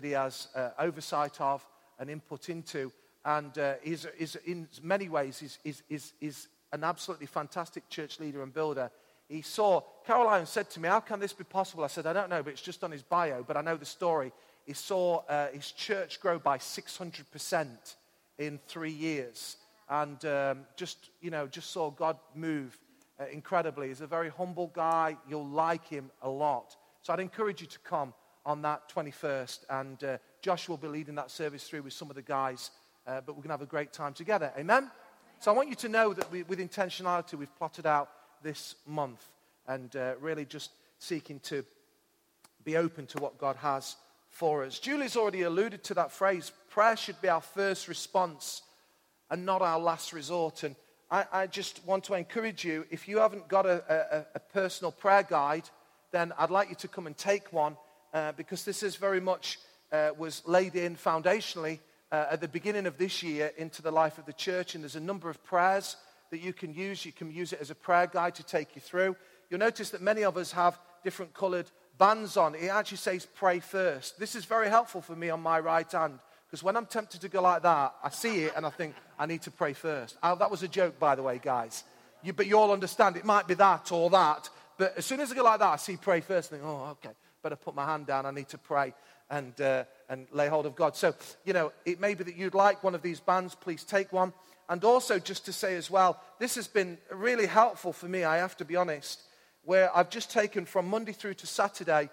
that he has uh, oversight of and input into. And uh, he's, in many ways, he's, he's, he's, he's an absolutely fantastic church leader and builder. He saw, Caroline said to me, How can this be possible? I said, I don't know, but it's just on his bio, but I know the story. He saw uh, his church grow by 600% in three years. And um, just, you know, just saw God move uh, incredibly. He's a very humble guy. You'll like him a lot. So I'd encourage you to come on that 21st. And uh, Josh will be leading that service through with some of the guys. Uh, but we're going to have a great time together. Amen? So I want you to know that we, with intentionality, we've plotted out this month and uh, really just seeking to be open to what God has for us. Julie's already alluded to that phrase prayer should be our first response and not our last resort. And I, I just want to encourage you if you haven't got a, a, a, personal prayer guide, then I'd like you to come and take one uh, because this is very much uh, was laid in foundationally uh, at the beginning of this year into the life of the church. And there's a number of prayers that you can use. You can use it as a prayer guide to take you through. You'll notice that many of us have different colored bands on. It actually says pray first. This is very helpful for me on my right hand because when I'm tempted to go like that, I see it and I think, I need to pray first. Oh, that was a joke, by the way, guys. You, but you all understand it might be that or that. But as soon as I go like that, I see pray first and think, oh, okay, better put my hand down. I need to pray and, uh, and lay hold of God. So, you know, it may be that you'd like one of these bands. Please take one. And also, just to say as well, this has been really helpful for me, I have to be honest, where I've just taken from Monday through to Saturday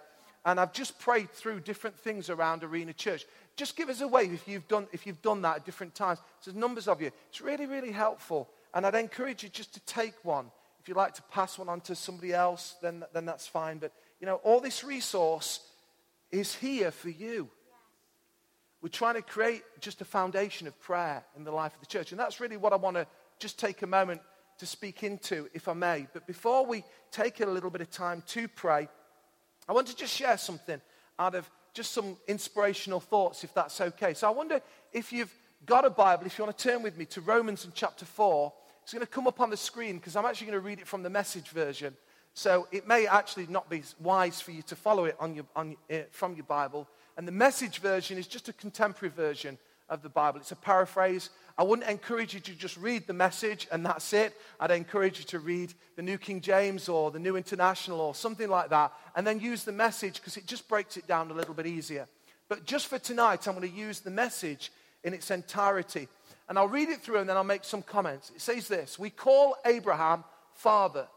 and I've just prayed through different things around Arena Church. Just give us a wave if you've done, if you've done that at different times. There's numbers of you. It's really, really helpful. And I'd encourage you just to take one. If you'd like to pass one on to somebody else, then, then that's fine. But, you know, all this resource is here for you. We're trying to create just a foundation of prayer in the life of the church. And that's really what I want to just take a moment to speak into, if I may. But before we take a little bit of time to pray, I want to just share something out of just some inspirational thoughts, if that's okay. So I wonder if you've got a Bible, if you want to turn with me to Romans in chapter 4. It's going to come up on the screen because I'm actually going to read it from the message version. So it may actually not be wise for you to follow it on your, on, uh, from your Bible. And the message version is just a contemporary version of the Bible. It's a paraphrase. I wouldn't encourage you to just read the message and that's it. I'd encourage you to read the New King James or the New International or something like that and then use the message because it just breaks it down a little bit easier. But just for tonight, I'm going to use the message in its entirety. And I'll read it through and then I'll make some comments. It says this We call Abraham father,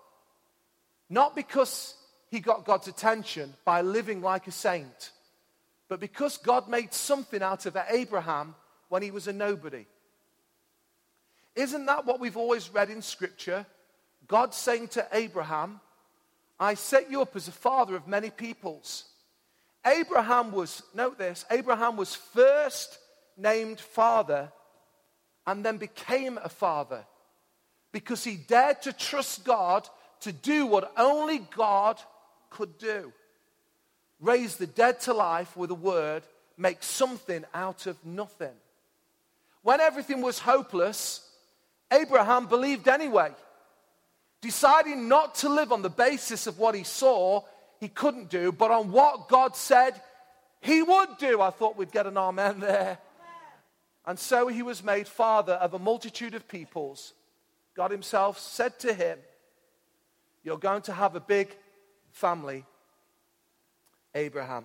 not because he got God's attention by living like a saint, but because God made something out of Abraham when he was a nobody. Isn't that what we've always read in Scripture? God saying to Abraham, I set you up as a father of many peoples. Abraham was, note this, Abraham was first named father and then became a father because he dared to trust God to do what only God could do raise the dead to life with a word, make something out of nothing. When everything was hopeless, Abraham believed anyway. Deciding not to live on the basis of what he saw he couldn't do, but on what God said he would do. I thought we'd get an amen there. And so he was made father of a multitude of peoples. God himself said to him, You're going to have a big family, Abraham.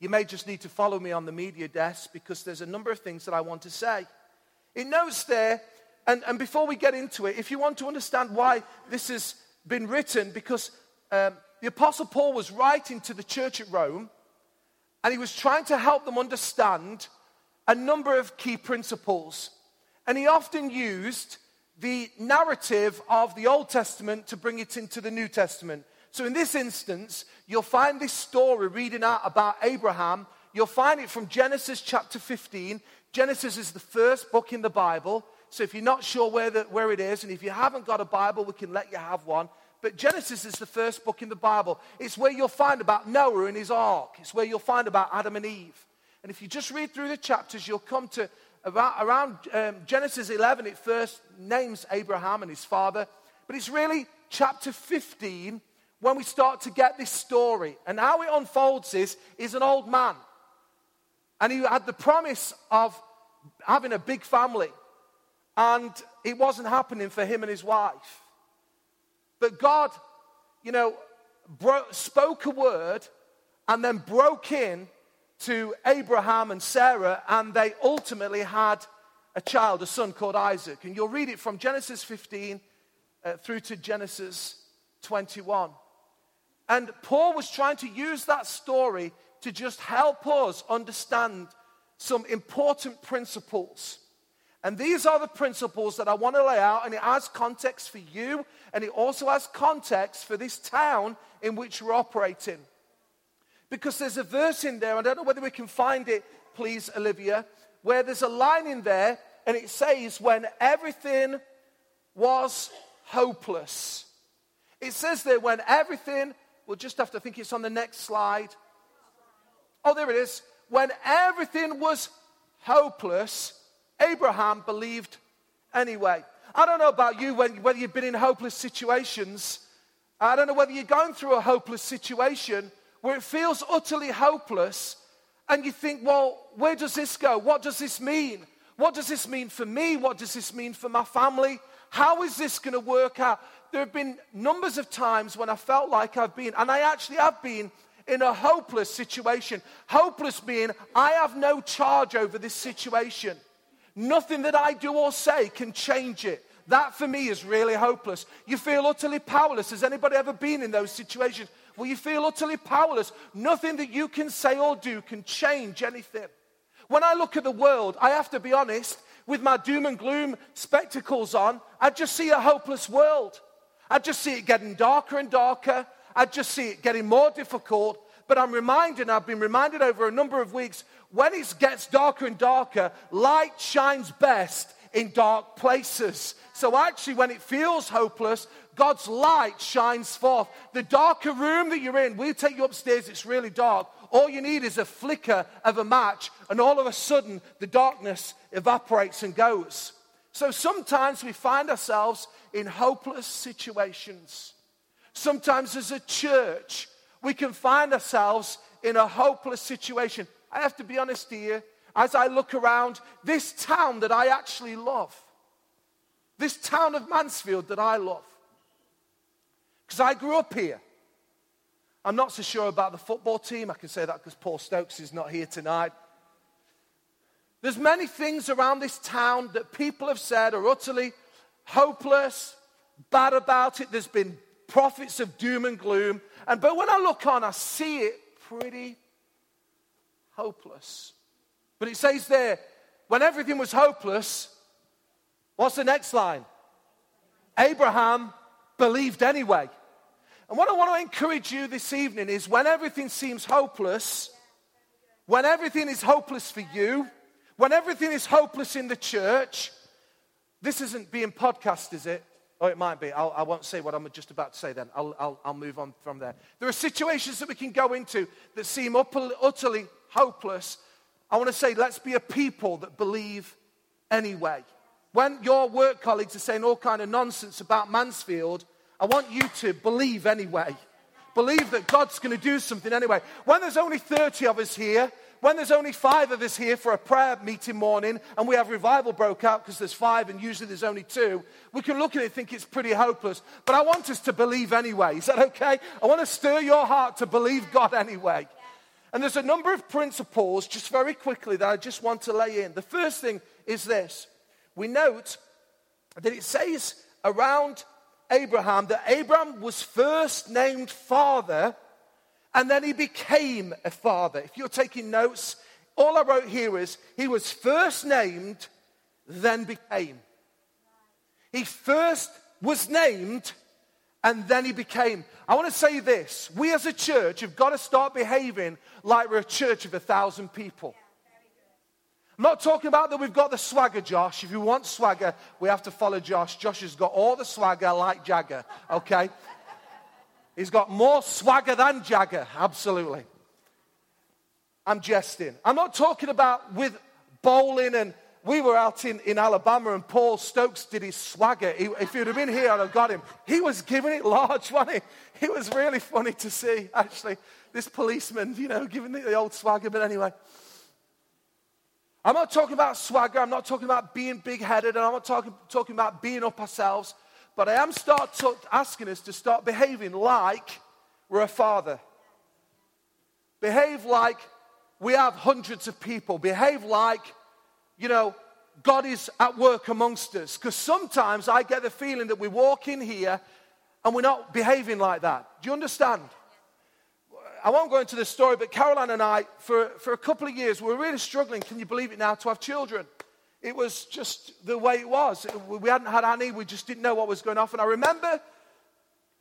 You may just need to follow me on the media desk because there's a number of things that I want to say. It notes there and, and before we get into it, if you want to understand why this has been written, because um, the Apostle Paul was writing to the church at Rome, and he was trying to help them understand a number of key principles. And he often used the narrative of the Old Testament to bring it into the New Testament. So in this instance, you'll find this story reading out about Abraham. You'll find it from Genesis chapter 15. Genesis is the first book in the Bible. So if you're not sure where, the, where it is, and if you haven't got a Bible, we can let you have one. But Genesis is the first book in the Bible. It's where you'll find about Noah and his ark. It's where you'll find about Adam and Eve. And if you just read through the chapters, you'll come to about, around um, Genesis 11. It first names Abraham and his father. But it's really chapter 15 when we start to get this story. And how it unfolds is, is an old man. And he had the promise of having a big family. And it wasn't happening for him and his wife. But God, you know, bro- spoke a word and then broke in to Abraham and Sarah, and they ultimately had a child, a son called Isaac. And you'll read it from Genesis 15 uh, through to Genesis 21. And Paul was trying to use that story to just help us understand some important principles. And these are the principles that I want to lay out, and it has context for you, and it also has context for this town in which we're operating. Because there's a verse in there, I don't know whether we can find it, please, Olivia, where there's a line in there, and it says, When everything was hopeless. It says there, when everything, we'll just have to think it's on the next slide. Oh, there it is. When everything was hopeless, Abraham believed anyway. I don't know about you, when, whether you've been in hopeless situations. I don't know whether you're going through a hopeless situation where it feels utterly hopeless and you think, well, where does this go? What does this mean? What does this mean for me? What does this mean for my family? How is this going to work out? There have been numbers of times when I felt like I've been, and I actually have been in a hopeless situation. Hopeless being, I have no charge over this situation. Nothing that I do or say can change it. That for me is really hopeless. You feel utterly powerless. Has anybody ever been in those situations where you feel utterly powerless? Nothing that you can say or do can change anything. When I look at the world, I have to be honest, with my doom and gloom spectacles on, I just see a hopeless world. I just see it getting darker and darker. I just see it getting more difficult. But I'm reminded, I've been reminded over a number of weeks, when it gets darker and darker, light shines best in dark places. So actually, when it feels hopeless, God's light shines forth. The darker room that you're in, we'll take you upstairs, it's really dark. All you need is a flicker of a match, and all of a sudden, the darkness evaporates and goes. So sometimes we find ourselves in hopeless situations. Sometimes, as a church, we can find ourselves in a hopeless situation. I have to be honest here, as I look around this town that I actually love, this town of Mansfield that I love, because I grew up here. I'm not so sure about the football team. I can say that because Paul Stokes is not here tonight. There's many things around this town that people have said are utterly hopeless, bad about it. There's been prophets of doom and gloom. And but when I look on, I see it pretty hopeless. But it says there, when everything was hopeless, what's the next line? Abraham believed anyway. And what I want to encourage you this evening is when everything seems hopeless, when everything is hopeless for you, when everything is hopeless in the church, this isn't being podcast, is it? Oh, it might be. I'll, I will not say what I'm just about to say then. I'll, I'll, I'll, move on from there. There are situations that we can go into that seem utterly hopeless. I want to say, let's be a people that believe anyway. When your work colleagues are saying all kind of nonsense about Mansfield, I want you to believe anyway. Believe that God's going to do something anyway. When there's only 30 of us here, when there's only five of us here for a prayer meeting morning and we have revival broke out because there's five and usually there's only two, we can look at it and think it's pretty hopeless. But I want us to believe anyway. Is that okay? I want to stir your heart to believe God anyway. And there's a number of principles, just very quickly, that I just want to lay in. The first thing is this we note that it says around Abraham that Abraham was first named father and then he became a father. If you're taking notes, all I wrote here is he was first named, then became. He first was named, and then he became. I want to say this we as a church have got to start behaving like we're a church of a thousand people. I'm not talking about that we've got the swagger, Josh. If you want swagger, we have to follow Josh. Josh has got all the swagger like Jagger, okay? He's got more swagger than Jagger, absolutely. I'm jesting. I'm not talking about with bowling and we were out in, in Alabama and Paul Stokes did his swagger. He, if he'd have been here, I'd have got him. He was giving it large, wasn't he? It was really funny to see, actually, this policeman, you know, giving the old swagger. But anyway, I'm not talking about swagger. I'm not talking about being big headed. And I'm not talking, talking about being up ourselves. But I am start to, asking us to start behaving like we're a father. Behave like we have hundreds of people. Behave like, you know, God is at work amongst us. Because sometimes I get the feeling that we walk in here and we're not behaving like that. Do you understand? I won't go into the story, but Caroline and I, for, for a couple of years, we were really struggling, can you believe it now, to have children. It was just the way it was. We hadn't had any, we just didn't know what was going on. And I remember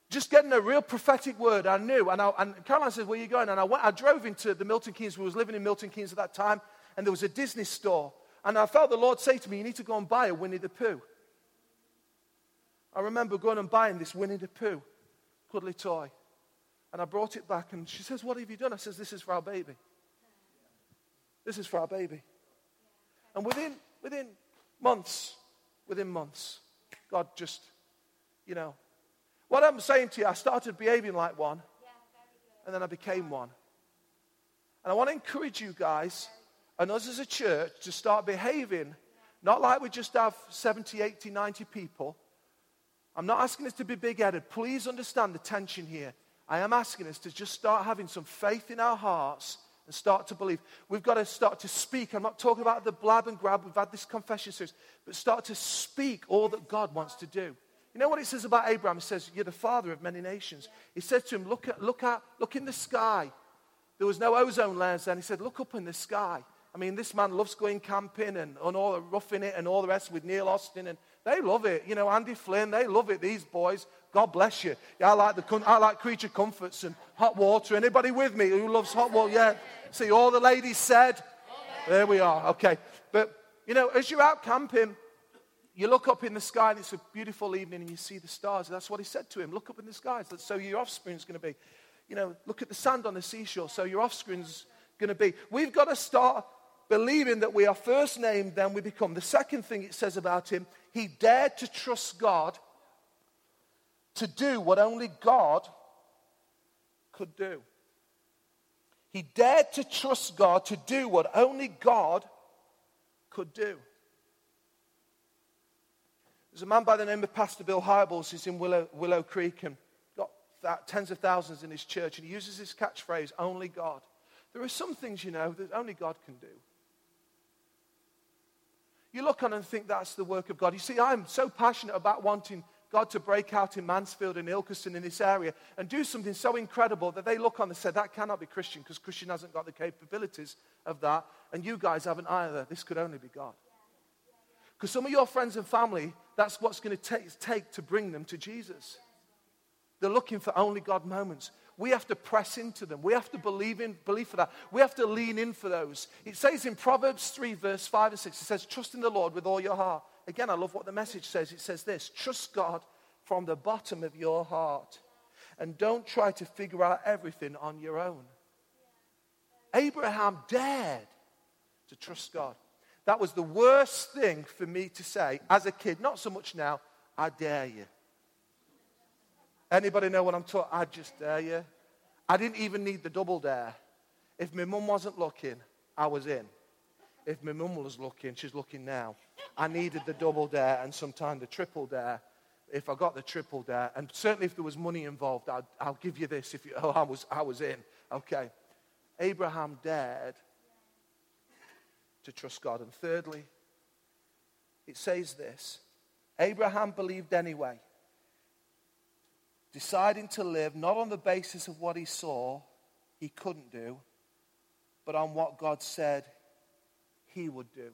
just getting a real prophetic word. I knew. And, I, and Caroline said, Where are you going? And I, went, I drove into the Milton Keynes. We was living in Milton Keynes at that time. And there was a Disney store. And I felt the Lord say to me, You need to go and buy a Winnie the Pooh. I remember going and buying this Winnie the Pooh cuddly toy. And I brought it back, and she says, What have you done? I says, This is for our baby. This is for our baby. And within, within months, within months, God just, you know, what I'm saying to you, I started behaving like one, and then I became one. And I want to encourage you guys and us as a church to start behaving not like we just have 70, 80, 90 people. I'm not asking us to be big headed. Please understand the tension here. I am asking us to just start having some faith in our hearts and start to believe. We've got to start to speak. I'm not talking about the blab and grab. We've had this confession series, but start to speak all that God wants to do. You know what it says about Abraham? It says, You're the father of many nations. He said to him, Look, at, look, at, look in the sky. There was no ozone layers then. He said, Look up in the sky. I mean, this man loves going camping and, and all the roughing it and all the rest with Neil Austin, and they love it. You know, Andy Flynn, they love it. These boys, God bless you. Yeah, I like the I like creature comforts and hot water. Anybody with me who loves hot water? Yeah. See, all the ladies said. There we are. Okay, but you know, as you're out camping, you look up in the sky and it's a beautiful evening and you see the stars. That's what he said to him. Look up in the skies. So your offspring's going to be. You know, look at the sand on the seashore. So your offspring's going to be. We've got to start believing that we are first named, then we become. The second thing it says about him, he dared to trust God to do what only God could do. He dared to trust God to do what only God could do. There's a man by the name of Pastor Bill Hybels. He's in Willow, Willow Creek and got that, tens of thousands in his church. And he uses this catchphrase, only God. There are some things, you know, that only God can do. You look on and think that's the work of God. You see, I'm so passionate about wanting God to break out in Mansfield and Ilkeston in this area and do something so incredible that they look on and say, that cannot be Kristian because Kristian hasn't got the capabilities of that. And you guys haven't either. This could only be God. Because some of your friends and family, that's what's going to take, take to bring them to Jesus. They're looking for only God moments. We have to press into them. We have to believe in, believe for that. We have to lean in for those. It says in Proverbs 3, verse 5 and 6, it says, Trust in the Lord with all your heart. Again, I love what the message says. It says this Trust God from the bottom of your heart. And don't try to figure out everything on your own. Abraham dared to trust God. That was the worst thing for me to say as a kid. Not so much now. I dare you. Anybody know what I'm talking? About? I just dare you. I didn't even need the double dare. If my mum wasn't looking, I was in. If my mum was looking, she's looking now. I needed the double dare and sometimes the triple dare. If I got the triple dare, and certainly if there was money involved, i will give you this. If you, oh, I was, I was in. Okay. Abraham dared to trust God. And thirdly, it says this Abraham believed anyway deciding to live not on the basis of what he saw he couldn't do, but on what God said he would do.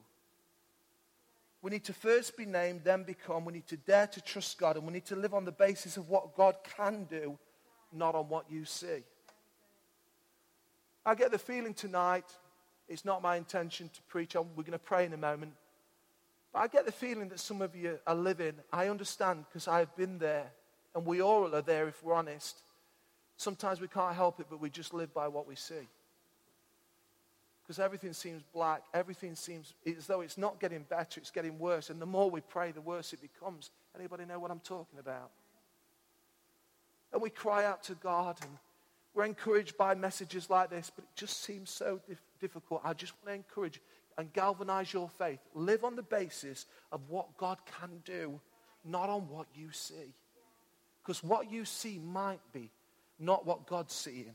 We need to first be named, then become. We need to dare to trust God, and we need to live on the basis of what God can do, not on what you see. I get the feeling tonight, it's not my intention to preach on, we're going to pray in a moment. But I get the feeling that some of you are living, I understand because I have been there and we all are there if we're honest. Sometimes we can't help it, but we just live by what we see. Because everything seems black, everything seems as though it's not getting better, it's getting worse. And the more we pray, the worse it becomes. Anybody know what I'm talking about? And we cry out to God and We're encouraged by messages like this, but it just seems so dif- difficult. I just want to encourage and galvanize your faith. Live on the basis of what God can do, not on what you see. Because what you see might be not what God's seeing.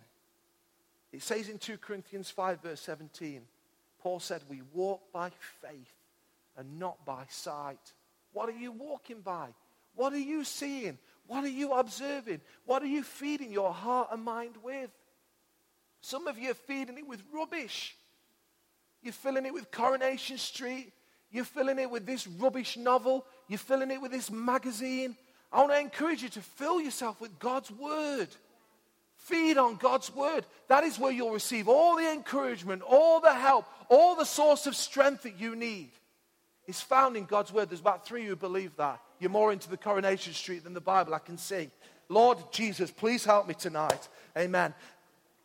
It says in 2 Corinthians 5, verse 17, Paul said, We walk by faith and not by sight. What are you walking by? What are you seeing? What are you observing? What are you feeding your heart and mind with? Some of you are feeding it with rubbish. You're filling it with Coronation Street. You're filling it with this rubbish novel. You're filling it with this magazine. I want to encourage you to fill yourself with God's Word. Feed on God's Word. That is where you'll receive all the encouragement, all the help, all the source of strength that you need. Is found in God's Word. There's about three who believe that. You're more into the Coronation Street than the Bible, I can see. Lord Jesus, please help me tonight. Amen.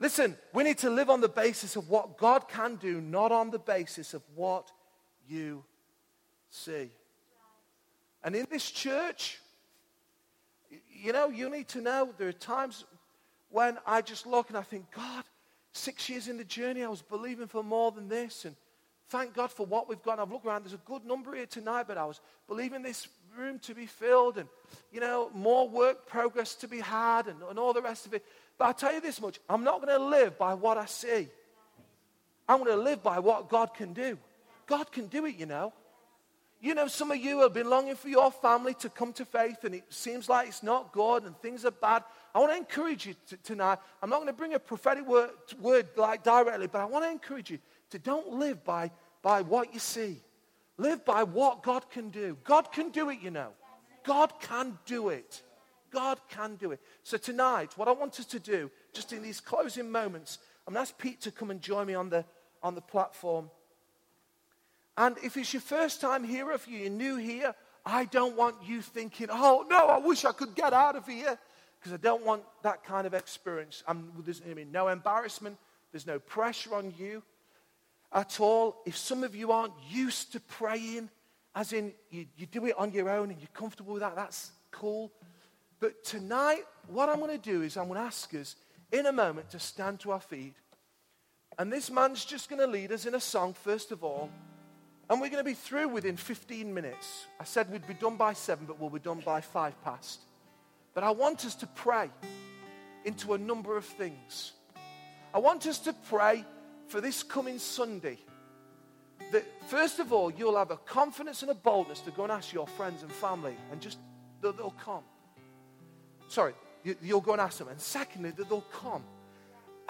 Listen, we need to live on the basis of what God can do, not on the basis of what you see. And in this church, you know, you need to know there are times when I just look and I think, God, six years in the journey, I was believing for more than this. And thank God for what we've got. And I've looked around, there's a good number here tonight, but I was believing this room to be filled and, you know, more work progress to be had and, and all the rest of it. But I'll tell you this much I'm not going to live by what I see. I'm going to live by what God can do. God can do it, you know. You know, some of you have been longing for your family to come to faith, and it seems like it's not good and things are bad. I want to encourage you to, tonight. I'm not going to bring a prophetic word, word like directly, but I want to encourage you to don't live by, by what you see. Live by what God can do. God can do it, you know. God can do it. God can do it. So tonight, what I want us to do, just in these closing moments, I'm going to ask Pete to come and join me on the, on the platform. And if it's your first time here, if you're new here, I don't want you thinking, oh, no, I wish I could get out of here. Because I don't want that kind of experience. I'm, there's I mean, no embarrassment. There's no pressure on you at all. If some of you aren't used to praying, as in you, you do it on your own and you're comfortable with that, that's cool. But tonight, what I'm going to do is I'm going to ask us in a moment to stand to our feet. And this man's just going to lead us in a song, first of all. And we're going to be through within 15 minutes. I said we'd be done by seven, but we'll be done by five past. But I want us to pray into a number of things. I want us to pray for this coming Sunday that, first of all, you'll have a confidence and a boldness to go and ask your friends and family, and just that they'll come. Sorry, you'll go and ask them. And secondly, that they'll come.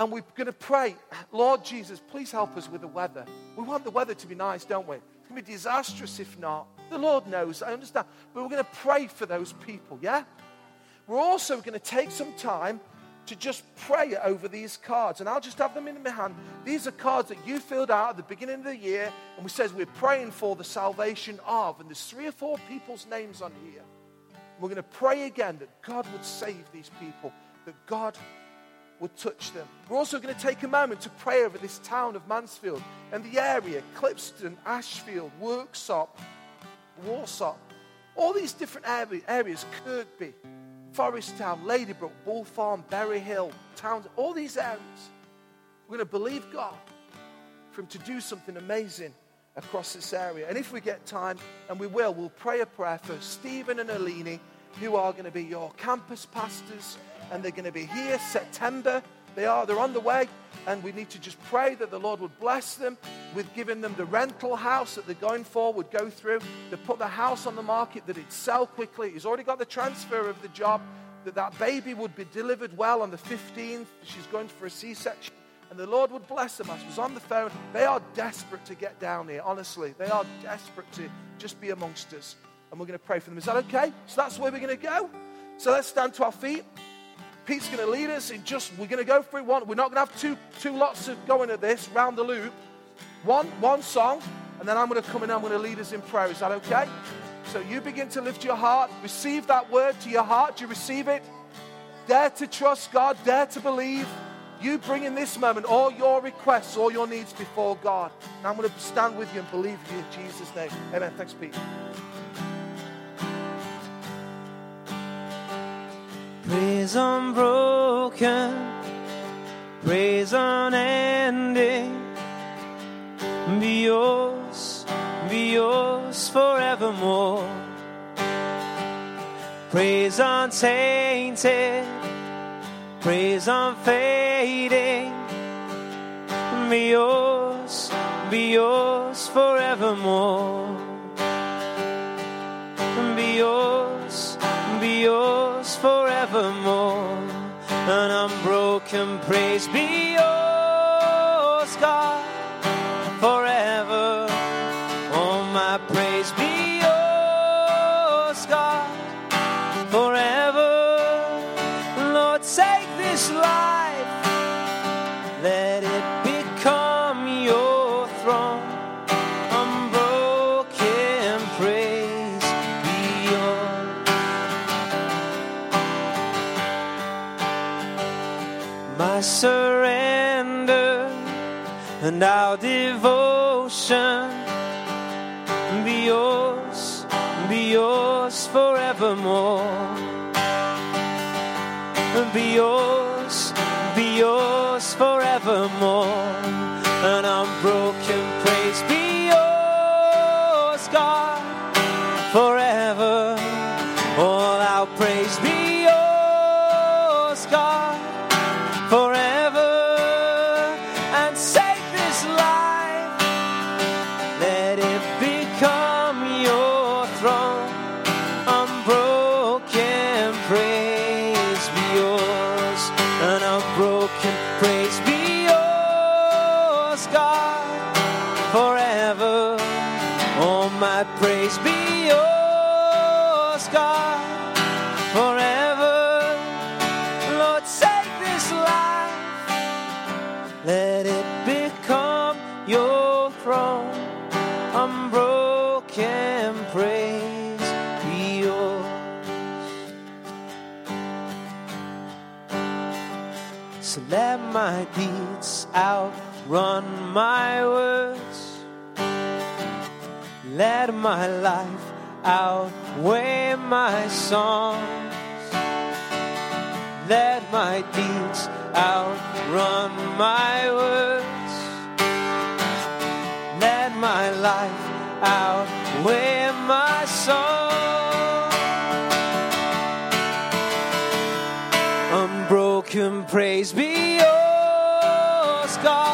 And we're going to pray, Lord Jesus, please help us with the weather. We want the weather to be nice, don't we? It's going to be disastrous if not. The Lord knows, I understand. But we're going to pray for those people, yeah? We're also going to take some time to just pray over these cards. And I'll just have them in my hand. These are cards that you filled out at the beginning of the year. And we says we're praying for the salvation of. And there's three or four people's names on here. We're going to pray again that God would save these people, that God would touch them. We're also going to take a moment to pray over this town of Mansfield and the area Clipstone, Ashfield, Worksop, Warsop, all these different areas, Kirkby, Forest Town, Ladybrook, Bull Farm, Berry Hill, towns, all these areas. We're going to believe God for Him to do something amazing across this area. And if we get time, and we will, we'll pray a prayer for Stephen and Alini, who are going to be your campus pastors and they're going to be here September. They are, they're on the way, and we need to just pray that the Lord would bless them with giving them the rental house that they're going for, would go through. They put the house on the market, that it'd sell quickly. He's already got the transfer of the job, that that baby would be delivered well on the 15th. She's going for a C section. And the Lord would bless them. I was on the phone. They are desperate to get down here, honestly. They are desperate to just be amongst us. And we're going to pray for them. Is that okay? So that's where we're going to go. So let's stand to our feet. Pete's going to lead us in just, we're going to go through one. We're not going to have two, two lots of going at this, round the loop. One, one song, and then I'm going to come in and I'm going to lead us in prayer. Is that okay? So you begin to lift your heart, receive that word to your heart. Do you receive it? Dare to trust God, dare to believe. You bring in this moment all your requests, all your needs before God. And I'm going to stand with you and believe you in Jesus' name. Amen. Thanks, Pete. Praise unbroken, praise unending. Be yours, be yours forevermore. Praise untainted, praise unfading. Be yours, be yours forevermore. Praise be and our devotion be yours, be yours forevermore. Be yours, be yours forevermore. My deeds outrun my words. Let my life outweigh my songs. Let my deeds outrun my words. Let my life outweigh my song. Unbroken praise be yours,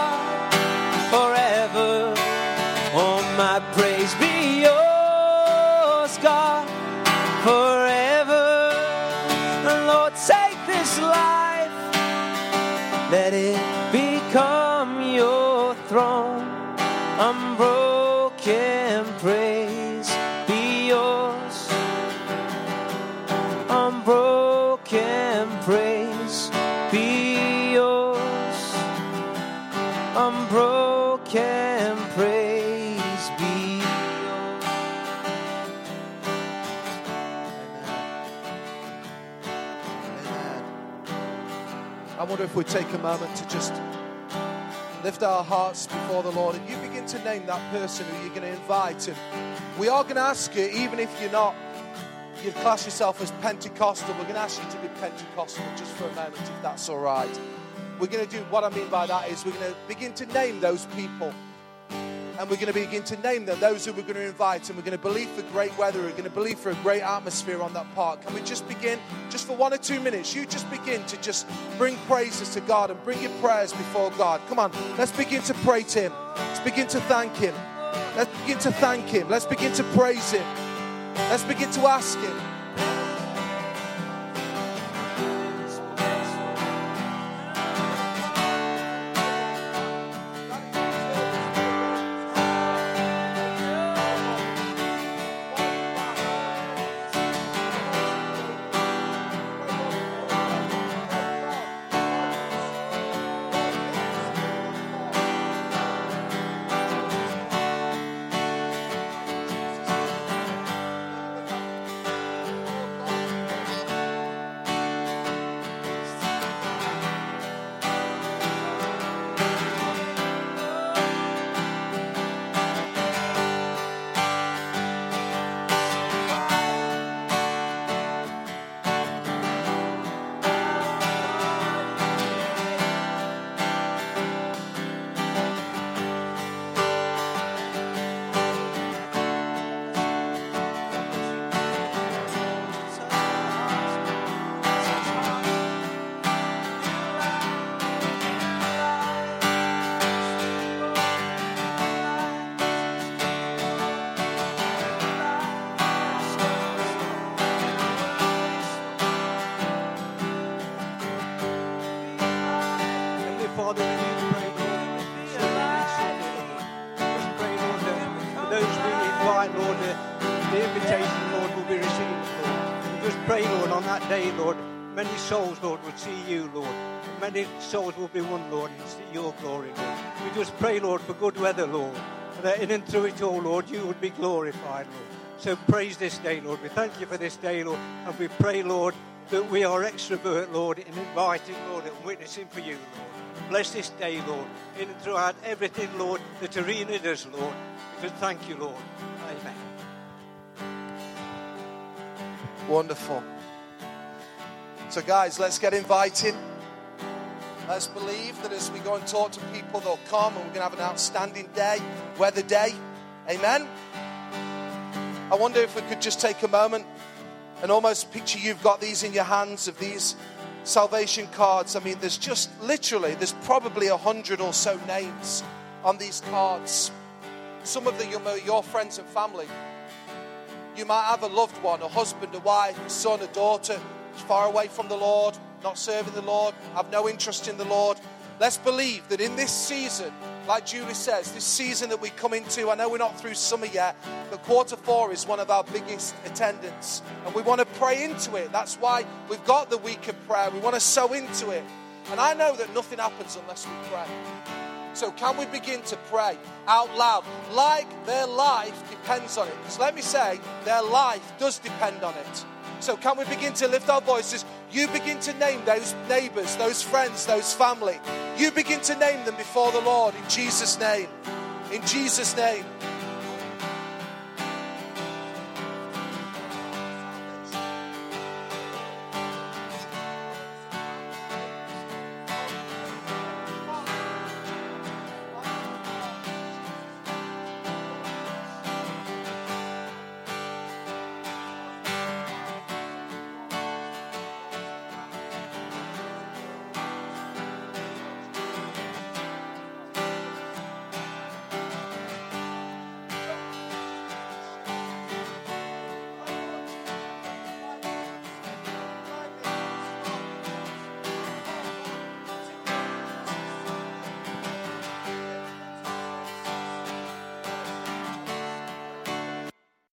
if we take a moment to just lift our hearts before the Lord and you begin to name that person who you're going to invite. And we are going to ask you, even if you're not, you class yourself as Pentecostal, we're going to ask you to be Pentecostal just for a moment, if that's all right. We're going to do what I mean by that is we're going to begin to name those people. And we're going to begin to name them, those who we're going to invite, and we're going to believe for great weather, we're going to believe for a great atmosphere on that park. Can we just begin, just for one or two minutes, you just begin to just bring praises to God and bring your prayers before God. Come on, let's begin to pray to Him. Let's begin to thank Him. Let's begin to thank Him. Let's begin to praise Him. Let's begin to ask Him. Father, we need for them. Let's pray, Lord, that the invitation, Lord, will be received, Lord. Just pray, Lord, on that day, Lord, many souls, Lord, will see you, Lord. Many souls will be won, Lord, and see your glory, Lord. We just pray, Lord, for good weather, Lord, that in and through it all, Lord, you would be glorified, Lord. So praise this day, Lord. We thank you for this day, Lord. And we pray, Lord, that we are extrovert, Lord, in inviting, Lord, and witnessing for you, Lord. Bless this day, Lord, in and throughout everything, Lord, that arena does, Lord. We thank you, Lord. Amen. Wonderful. So, guys, let's get inviting. Let's believe that as we go and talk to people, they'll come and we're going to have an outstanding day, weather day. Amen. I wonder if we could just take a moment and almost picture you've got these in your hands of these salvation cards. I mean, there's just literally, there's probably a hundred or so names on these cards. Some of them are your friends and family. You might have a loved one, a husband, a wife, a son, a daughter, far away from the Lord, not serving the Lord, have no interest in the Lord. Let's believe that in this season, like Julie says, this season that we come into, I know we're not through summer yet, but quarter four is one of our biggest attendance. And we want to pray into it. That's why we've got the week of prayer. We want to sow into it. And I know that nothing happens unless we pray. So, can we begin to pray out loud like their life depends on it? Because let me say, their life does depend on it. So, can we begin to lift our voices? You begin to name those neighbors, those friends, those family. You begin to name them before the Lord in Jesus' name. In Jesus' name.